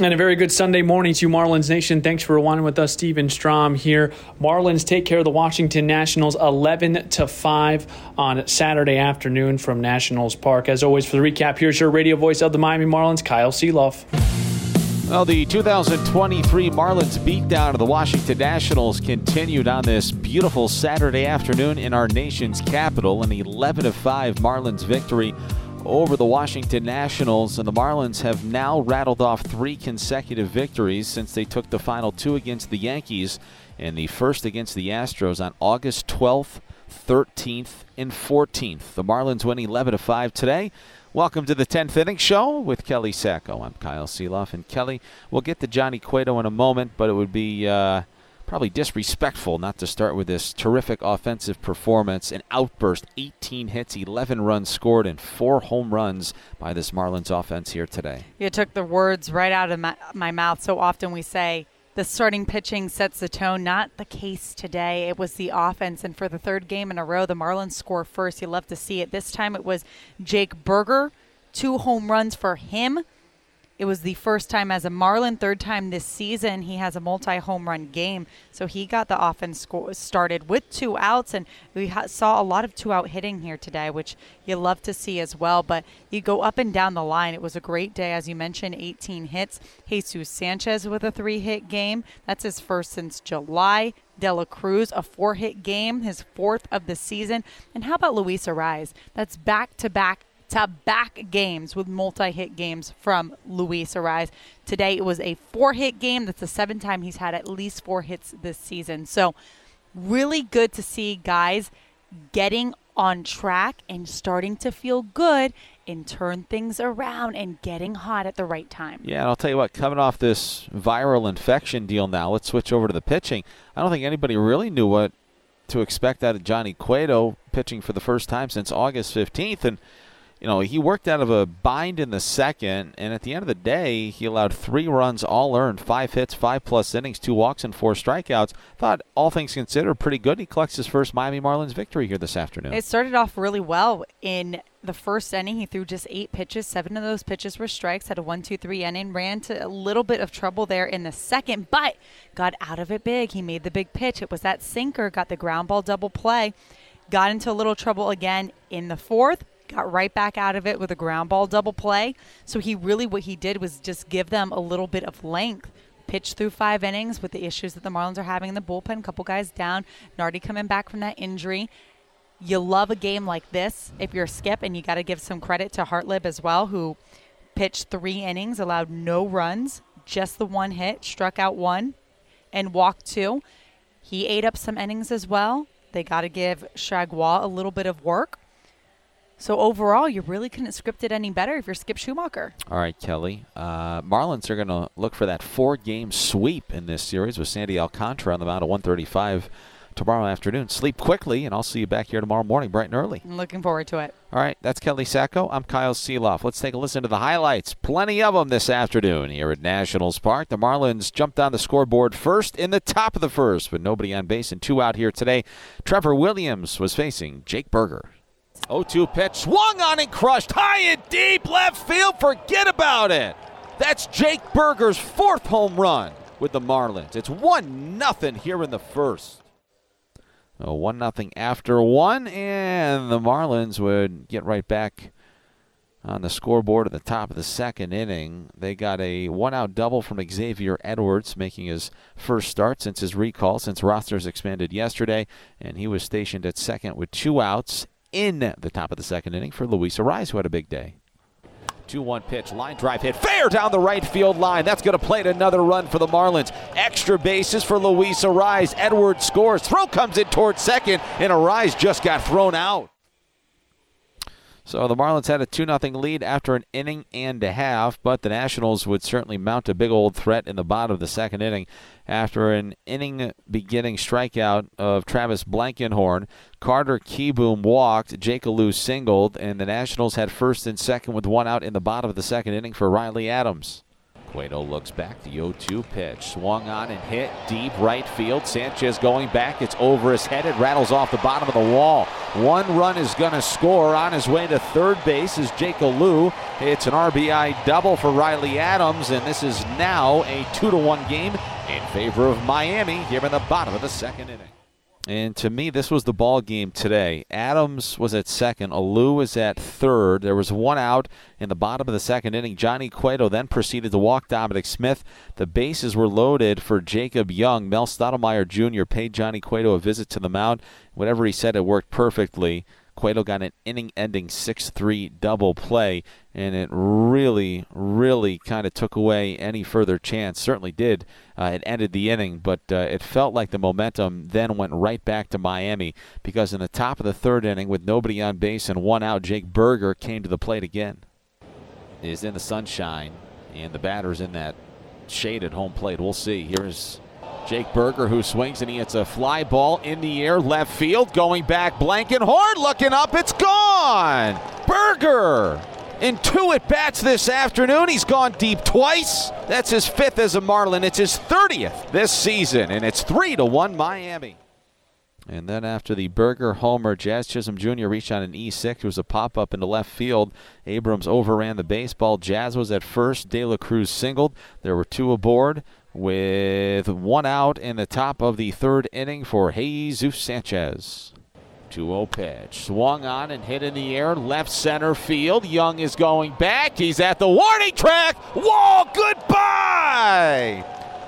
And a very good Sunday morning to Marlins Nation. Thanks for watching with us, Steven Strom here. Marlins take care of the Washington Nationals 11 to 5 on Saturday afternoon from Nationals Park. As always, for the recap, here's your radio voice of the Miami Marlins, Kyle Sielaff. Well, the 2023 Marlins beatdown of the Washington Nationals continued on this beautiful Saturday afternoon in our nation's capital. An 11 to 5 Marlins victory over the Washington Nationals, and the Marlins have now rattled off three consecutive victories since they took the final two against the Yankees and the first against the Astros on August 12th, 13th, and 14th. The Marlins win 11 to 5 today. Welcome to the 10th Inning Show with Kelly Sacco. I'm Kyle Sielaff, And Kelly, we'll get to Johnny Cueto in a moment, but it would be uh, probably disrespectful not to start with this terrific offensive performance. An outburst 18 hits, 11 runs scored, and four home runs by this Marlins offense here today. You took the words right out of my, my mouth. So often we say, the starting pitching sets the tone. Not the case today. It was the offense. And for the third game in a row, the Marlins score first. You love to see it. This time it was Jake Burger, two home runs for him. It was the first time as a Marlin, third time this season. He has a multi home run game. So he got the offense started with two outs. And we ha- saw a lot of two out hitting here today, which you love to see as well. But you go up and down the line. It was a great day. As you mentioned, 18 hits. Jesus Sanchez with a three hit game. That's his first since July. De La Cruz, a four hit game, his fourth of the season. And how about Luis Arraez? That's back to back to back games with multi hit games from Luis Arraez. Today it was a four hit game. That's the seventh time he's had at least four hits this season. So, really good to see guys getting on track and starting to feel good and turn things around and getting hot at the right time. Yeah, and I'll tell you what, coming off this viral infection deal now, let's switch over to the pitching. I don't think anybody really knew what to expect out of Johnny Cueto pitching for the first time since August 15th. And you know, he worked out of a bind in the second, and at the end of the day, he allowed three runs, all earned, five hits, five plus innings, two walks, and four strikeouts. Thought, all things considered, pretty good. He collects his first Miami Marlins victory here this afternoon. It started off really well in the first inning. He threw just eight pitches. Seven of those pitches were strikes. Had a one-two-three inning. Ran to a little bit of trouble there in the second, but got out of it big. He made the big pitch. It was that sinker. Got the ground ball double play. Got into a little trouble again in the fourth got right back out of it with a ground ball double play. So he really, what he did was just give them a little bit of length. Pitch through five innings with the issues that the Marlins are having in the bullpen. Couple guys down. Nardi coming back from that injury. You love a game like this if you're a Skip, and you got to give some credit to Hartlieb as well, who pitched three innings, allowed no runs, just the one hit, struck out one, and walked two. He ate up some innings as well. They got to give Chargois a little bit of work. So overall, you really couldn't script it any better if you're Skip Schumaker. All right, Kelly. Uh, Marlins are going to look for that four-game sweep in this series with Sandy Alcantara on the mound at 135 tomorrow afternoon. Sleep quickly, and I'll see you back here tomorrow morning, bright and early. I'm looking forward to it. All right, that's Kelly Sacco. I'm Kyle Sielaff. Let's take a listen to the highlights. Plenty of them this afternoon here at Nationals Park. The Marlins jumped on the scoreboard first in the top of the first, with nobody on base and two out here today. Trevor Williams was facing Jake Burger. 0 2 pitch, swung on and crushed high and deep left field. Forget about it. That's Jake Burger's fourth home run with the Marlins. It's 1 0 here in the first. So 1 0 after one, and the Marlins would get right back on the scoreboard at the top of the second inning. They got a one out double from Xavier Edwards, making his first start since his recall, since rosters expanded yesterday, and he was stationed at second with two outs in the top of the second inning for Luis Arraez, who had a big day. 2 1 pitch, line drive hit, fair down the right field line. That's going to plate another run for the Marlins. Extra bases for Luis Arraez. Edwards scores. Throw comes in towards second, and Arraez just got thrown out. So the Marlins had a 2 0 lead after an inning and a half, but the Nationals would certainly mount a big old threat in the bottom of the second inning after an inning beginning strikeout of Travis Blankenhorn. Carter Kieboom walked, Jake Alu singled, and the Nationals had first and second with one out in the bottom of the second inning for Riley Adams. Cueto looks back. The 0 2 pitch. Swung on and hit deep right field. Sanchez going back. It's over his head. It rattles off the bottom of the wall. One run is going to score. On his way to third base is Jake Alu. It's an RBI double for Riley Adams, and this is now a 2 to 1 game in favor of Miami here in the bottom of the second inning. And to me, this was the ball game today. Adams was at second. Alu was at third. There was one out in the bottom of the second inning. Johnny Cueto then proceeded to walk Dominic Smith. The bases were loaded for Jacob Young. Mel Stottlemyre Jr. paid Johnny Cueto a visit to the mound. Whatever he said, it worked perfectly. Cueto got an inning ending 6 3 double play, and it really, really kind of took away any further chance. Certainly did. Uh, it ended the inning, but uh, it felt like the momentum then went right back to Miami because in the top of the third inning, with nobody on base and one out, Jake Burger came to the plate again. Is in the sunshine, and the batter's in that shaded home plate. We'll see. Here's Jake Burger, who swings and he hits a fly ball in the air left field going back Blankenhorn looking up it's gone Burger in two at bats this afternoon he's gone deep twice that's his fifth as a Marlin it's his 30th this season and it's 3 to 1 Miami and then after the Burger homer, Jazz Chisholm Jr. reached on an E6. It was a pop up into left field. Abrams overran the baseball. Jazz was at first. De La Cruz singled. There were two aboard with one out in the top of the third inning for Jesus Sanchez. 2 0 pitch. Swung on and hit in the air, left center field. Young is going back. He's at the warning track. Wall, goodbye!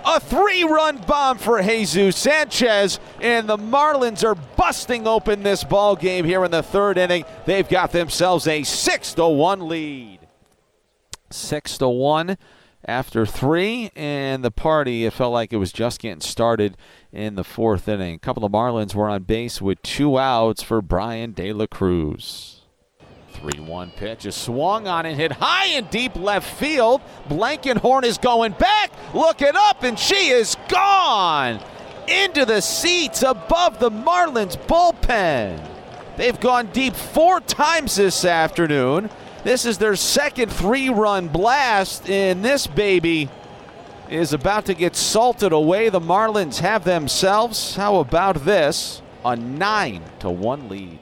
A three run bomb for Jesus Sanchez, and the Marlins are busting open this ball game here in the third inning. They've got themselves a 6 1 lead. 6 1 after three, and the party, it felt like it was just getting started in the fourth inning. A couple of Marlins were on base with two outs for Bryan De La Cruz. 3 1 pitch is swung on and hit high and deep left field. Blankenhorn is going back, looking up, and she is gone into the seats above the Marlins bullpen. They've gone deep four times this afternoon. This is their second three run blast, and this baby is about to get salted away. The Marlins have themselves, how about this, a 9 to 1 lead.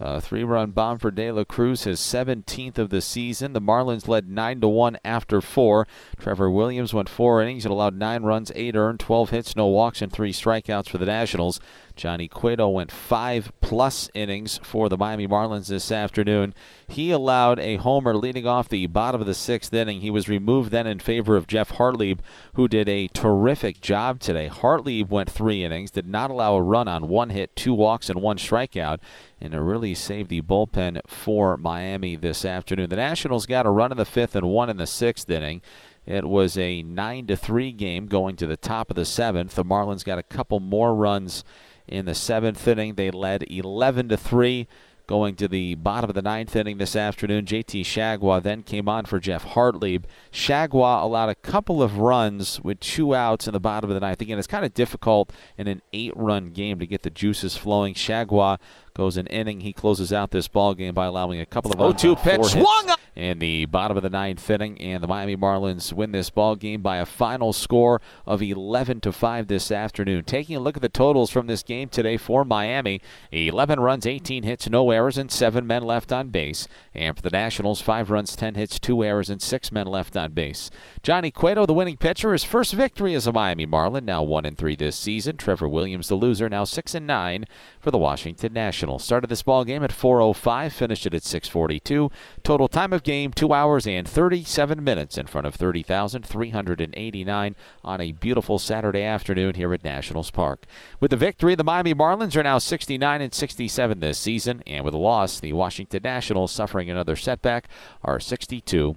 A three run bomb for De La Cruz, his 17th of the season. The Marlins led 9 to 1 after four. Trevor Williams went four innings and allowed nine runs, eight earned, 12 hits, no walks, and three strikeouts for the Nationals. Johnny Cueto went five plus innings for the Miami Marlins this afternoon. He allowed a homer leading off the bottom of the sixth inning. He was removed then in favor of Jeff Hartlieb, who did a terrific job today. Hartlieb went three innings, did not allow a run on one hit, two walks, and one strikeout, and it really saved the bullpen for Miami this afternoon. The Nationals got a run in the fifth and one in the sixth inning. It was a 9 to 3 game going to the top of the seventh. The Marlins got a couple more runs in the seventh inning. They led 11 to 3 going to the bottom of the ninth inning this afternoon. JT Chargois then came on for Jeff Hartlieb. Chargois allowed a couple of runs with two outs in the bottom of the ninth. Again, it's kind of difficult in an eight run game to get the juices flowing. Chargois goes an inning. He closes out this ball game by allowing a couple of 0-2 pitch swung up in the bottom of the ninth inning, and the Miami Marlins win this ball game by a final score of 11 to five this afternoon. Taking a look at the totals from this game today for Miami: 11 runs, 18 hits, no errors, and seven men left on base. And for the Nationals, five runs, 10 hits, two errors, and six men left on base. Johnny Cueto, the winning pitcher, his first victory as a Miami Marlin, now one and three this season. Trevor Williams, the loser, now six and nine for the Washington Nationals. Started this ball game at 4:05, finished it at 6:42. Total time of game 2 hours and 37 minutes in front of 30,389 on a beautiful Saturday afternoon here at Nationals Park. With the victory, the Miami Marlins are now 69 and 67 this season, and with a loss, the Washington Nationals suffering another setback are 62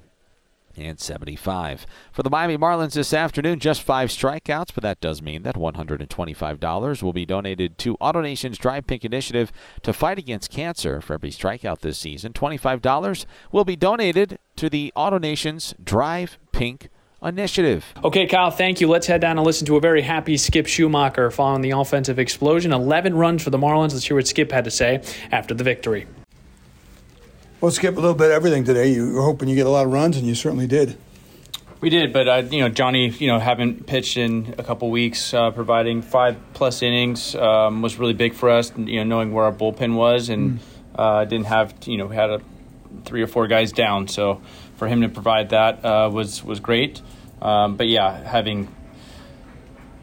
and 75. For the Miami Marlins this afternoon, just five strikeouts, but that does mean that $125 will be donated to AutoNation's Drive Pink initiative to fight against cancer. For every strikeout this season, $25 will be donated to the AutoNation's Drive Pink initiative. Okay, Kyle, thank you. Let's head down and listen to a very happy Skip Schumaker following the offensive explosion. 11 runs for the Marlins. Let's hear what Skip had to say after the victory. Well, Skip, a little bit of everything today. You were hoping you get a lot of runs, and you certainly did. We did, but uh, you know Johnny, you know, haven't pitched in a couple weeks, uh, providing five plus innings um, was really big for us. You know, knowing where our bullpen was, and mm. uh, didn't have you know had a three or four guys down, so for him to provide that uh, was was great. Um, but yeah, having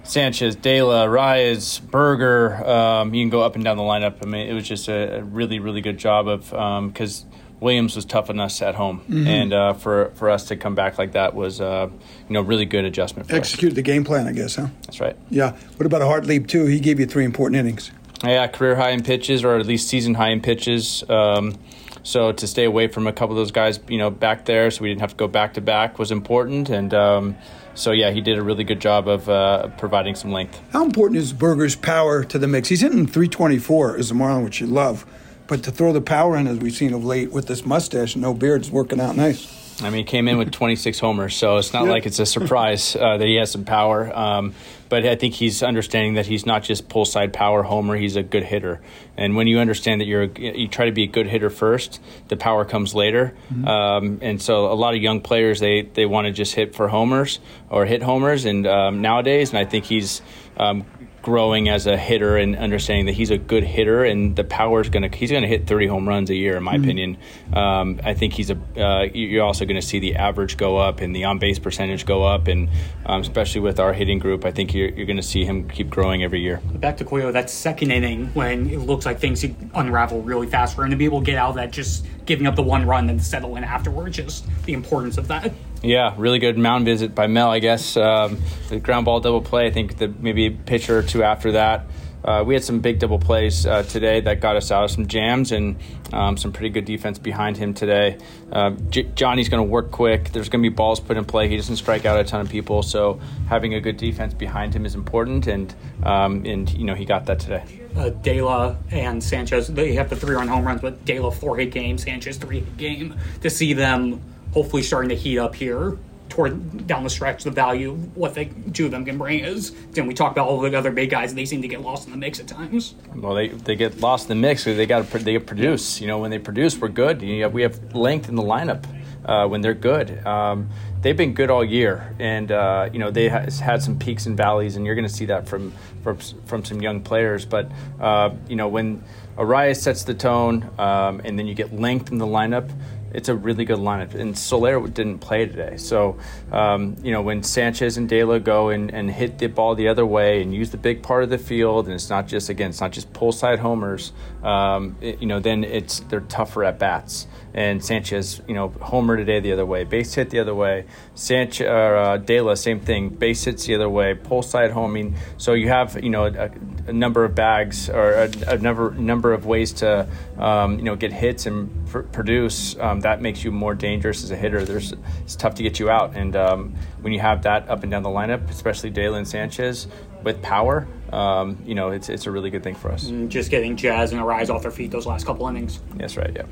Sanchez, Dela, Arraez, Burger, um, you can go up and down the lineup. I mean, it was just a, a really, really good job of because um, Williams was tough on us at home, mm-hmm. and uh, for for us to come back like that was uh, you know really good adjustment. Execute the game plan, I guess, huh? That's right. Yeah. What about a Hartlieb too? He gave you three important innings. Yeah, career high in pitches, or at least season high in pitches. Um, so to stay away from a couple of those guys, you know, back there, so we didn't have to go back to back, was important. And um, so yeah, he did a really good job of uh, providing some length. How important is Burger's power to the mix? He's hitting 324 as a Marlin, which you love. But to throw the power in, as we've seen of late, with this mustache and no beard, working out nice. I mean, he came in with 26 homers, so it's not like it's a surprise uh, that he has some power. Um, but I think he's understanding that he's not just pull side power homer; he's a good hitter. And when you understand that you're, a, you try to be a good hitter first, the power comes later. Mm-hmm. Um, and so a lot of young players they they want to just hit for homers or hit homers, and um, nowadays, and I think he's um, growing as a hitter and understanding that he's a good hitter and the power is going to he's going to hit 30 home runs a year in my mm-hmm. opinion um, i think he's a uh, you're also going to see the average go up and the on base percentage go up and um, especially with our hitting group i think you're, you're going to see him keep growing every year back to Cueto that second inning when it looks like things unravel really fast for him to be able to get out of that just giving up the one run and settle in afterwards just the importance of that yeah, really good mound visit by Mel, I guess. Um, the ground ball double play, I think that maybe a pitcher or two after that. Uh, we had some big double plays uh, today that got us out of some jams and um, some pretty good defense behind him today. Uh, J- Johnny's going to work quick. There's going to be balls put in play. He doesn't strike out a ton of people, so having a good defense behind him is important. And um, and you know he got that today. Uh, Dela and Sanchez, they have the three-run home runs, but Dela four-hit game, Sanchez three-hit game. To see them hopefully starting to heat up here toward down the stretch. The value of what the two of them can bring is. Then we talk about all the other big guys, and they seem to get lost in the mix at times. Well, they, they get lost in the mix they got they produce. You know, when they produce, we're good. You we have length in the lineup uh, when they're good. Um, they've been good all year, and uh, you know they ha- had some peaks and valleys, and you're going to see that from from from some young players. But uh, you know when Arraez sets the tone, um, and then you get length in the lineup it's a really good lineup. And Soler didn't play today. So, um, you know, when Sanchez and Dela go and, and hit the ball the other way and use the big part of the field, and it's not just, again, it's not just pull side homers, um, it, you know, then it's they're tougher at bats and Sanchez, you know, homer today the other way, base hit the other way. Sanchez, uh, Dela, same thing, base hits the other way, pull side homing. So you have, you know, a, a number of bags or a, a, number number of ways to, um, you know, get hits and pr- produce. Um, that makes you more dangerous as a hitter. There's it's tough to get you out, and um, when you have that up and down the lineup, especially Dela Sanchez with power, um, you know, it's it's a really good thing for us. Just getting Jazz and Arraez off their feet those last couple innings. That's right. Yeah.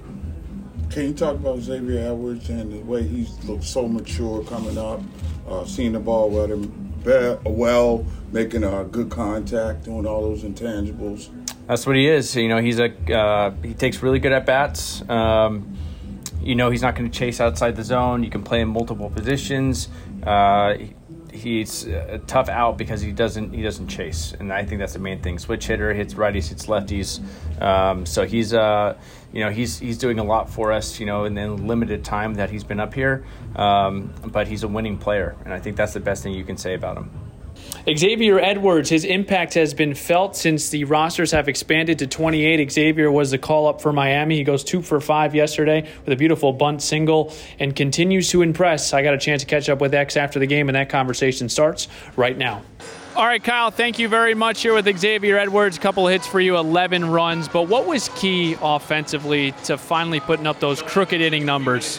Can you talk about Xavier Edwards and the way he's looked so mature coming up, uh, seeing the ball well, making a good contact, doing all those intangibles? That's what he is. You know, he's a uh, he takes really good at bats. Um, you know, he's not going to chase outside the zone. You can play in multiple positions. Uh, he's a tough out because he doesn't he doesn't chase, and I think that's the main thing. Switch hitter hits righties, hits lefties. Um, so he's uh, you know he's he's doing a lot for us. You know, in the limited time that he's been up here, um, but he's a winning player, and I think that's the best thing you can say about him. Xavier Edwards, his impact has been felt since the rosters have expanded to 28. Xavier was the call up for Miami. He goes two for five yesterday with a beautiful bunt single and continues to impress. I got a chance to catch up with X after the game, and that conversation starts right now. All right, Kyle, thank you very much here with Xavier Edwards. A couple hits for you, 11 runs. But what was key offensively to finally putting up those crooked inning numbers?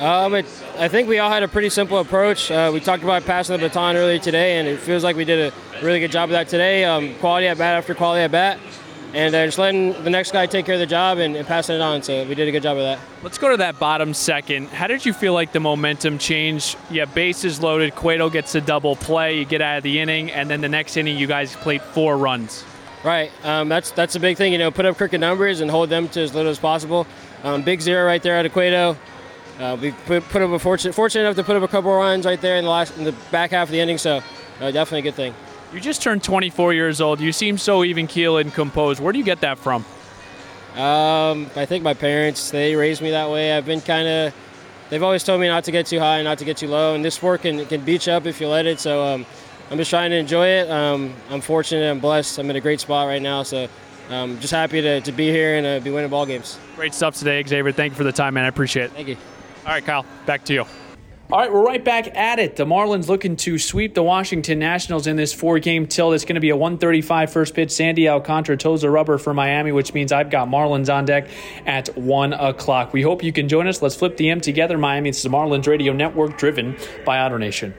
Um, it, I think we all had a pretty simple approach. Uh, we talked about passing the baton earlier today, and it feels like we did a really good job of that today. Um, quality at bat after quality at bat, and uh, just letting the next guy take care of the job and, and, passing it on. So we did a good job of that. Let's go to that bottom second. How did you feel like the momentum changed? Yeah, bases loaded. Cueto gets a double play. You get out of the inning, and then the next inning, you guys played four runs. Right. Um, that's that's a big thing. You know, put up crooked numbers and hold them to as little as possible. Um, big zero right there out of Cueto. Uh, we put, put up a fortunate, fortunate enough to put up a couple of runs right there in the last in the back half of the inning. So uh, definitely a good thing. You just turned 24 years old. You seem so even keel and composed. Where do you get that from? Um, I think my parents they raised me that way. I've been kind of they've always told me not to get too high, and not to get too low, and this sport can can beat you up if you let it. So um, I'm just trying to enjoy it. Um, I'm fortunate. I'm blessed. I'm in a great spot right now. So. I'm just happy to, to be here and uh, be winning ball games. Great stuff today, Xavier. Thank you for the time, man. I appreciate it. Thank you. All right, Kyle, back to you. All right, we're right back at it. The Marlins looking to sweep the Washington Nationals in this four-game tilt. It's going to be a 135 first pitch. Sandy Alcantara toes the rubber for Miami, which means I've got Marlins on deck at 1 o'clock. We hope you can join us. Let's flip the M together, Miami. It's the Marlins Radio Network driven by AutoNation.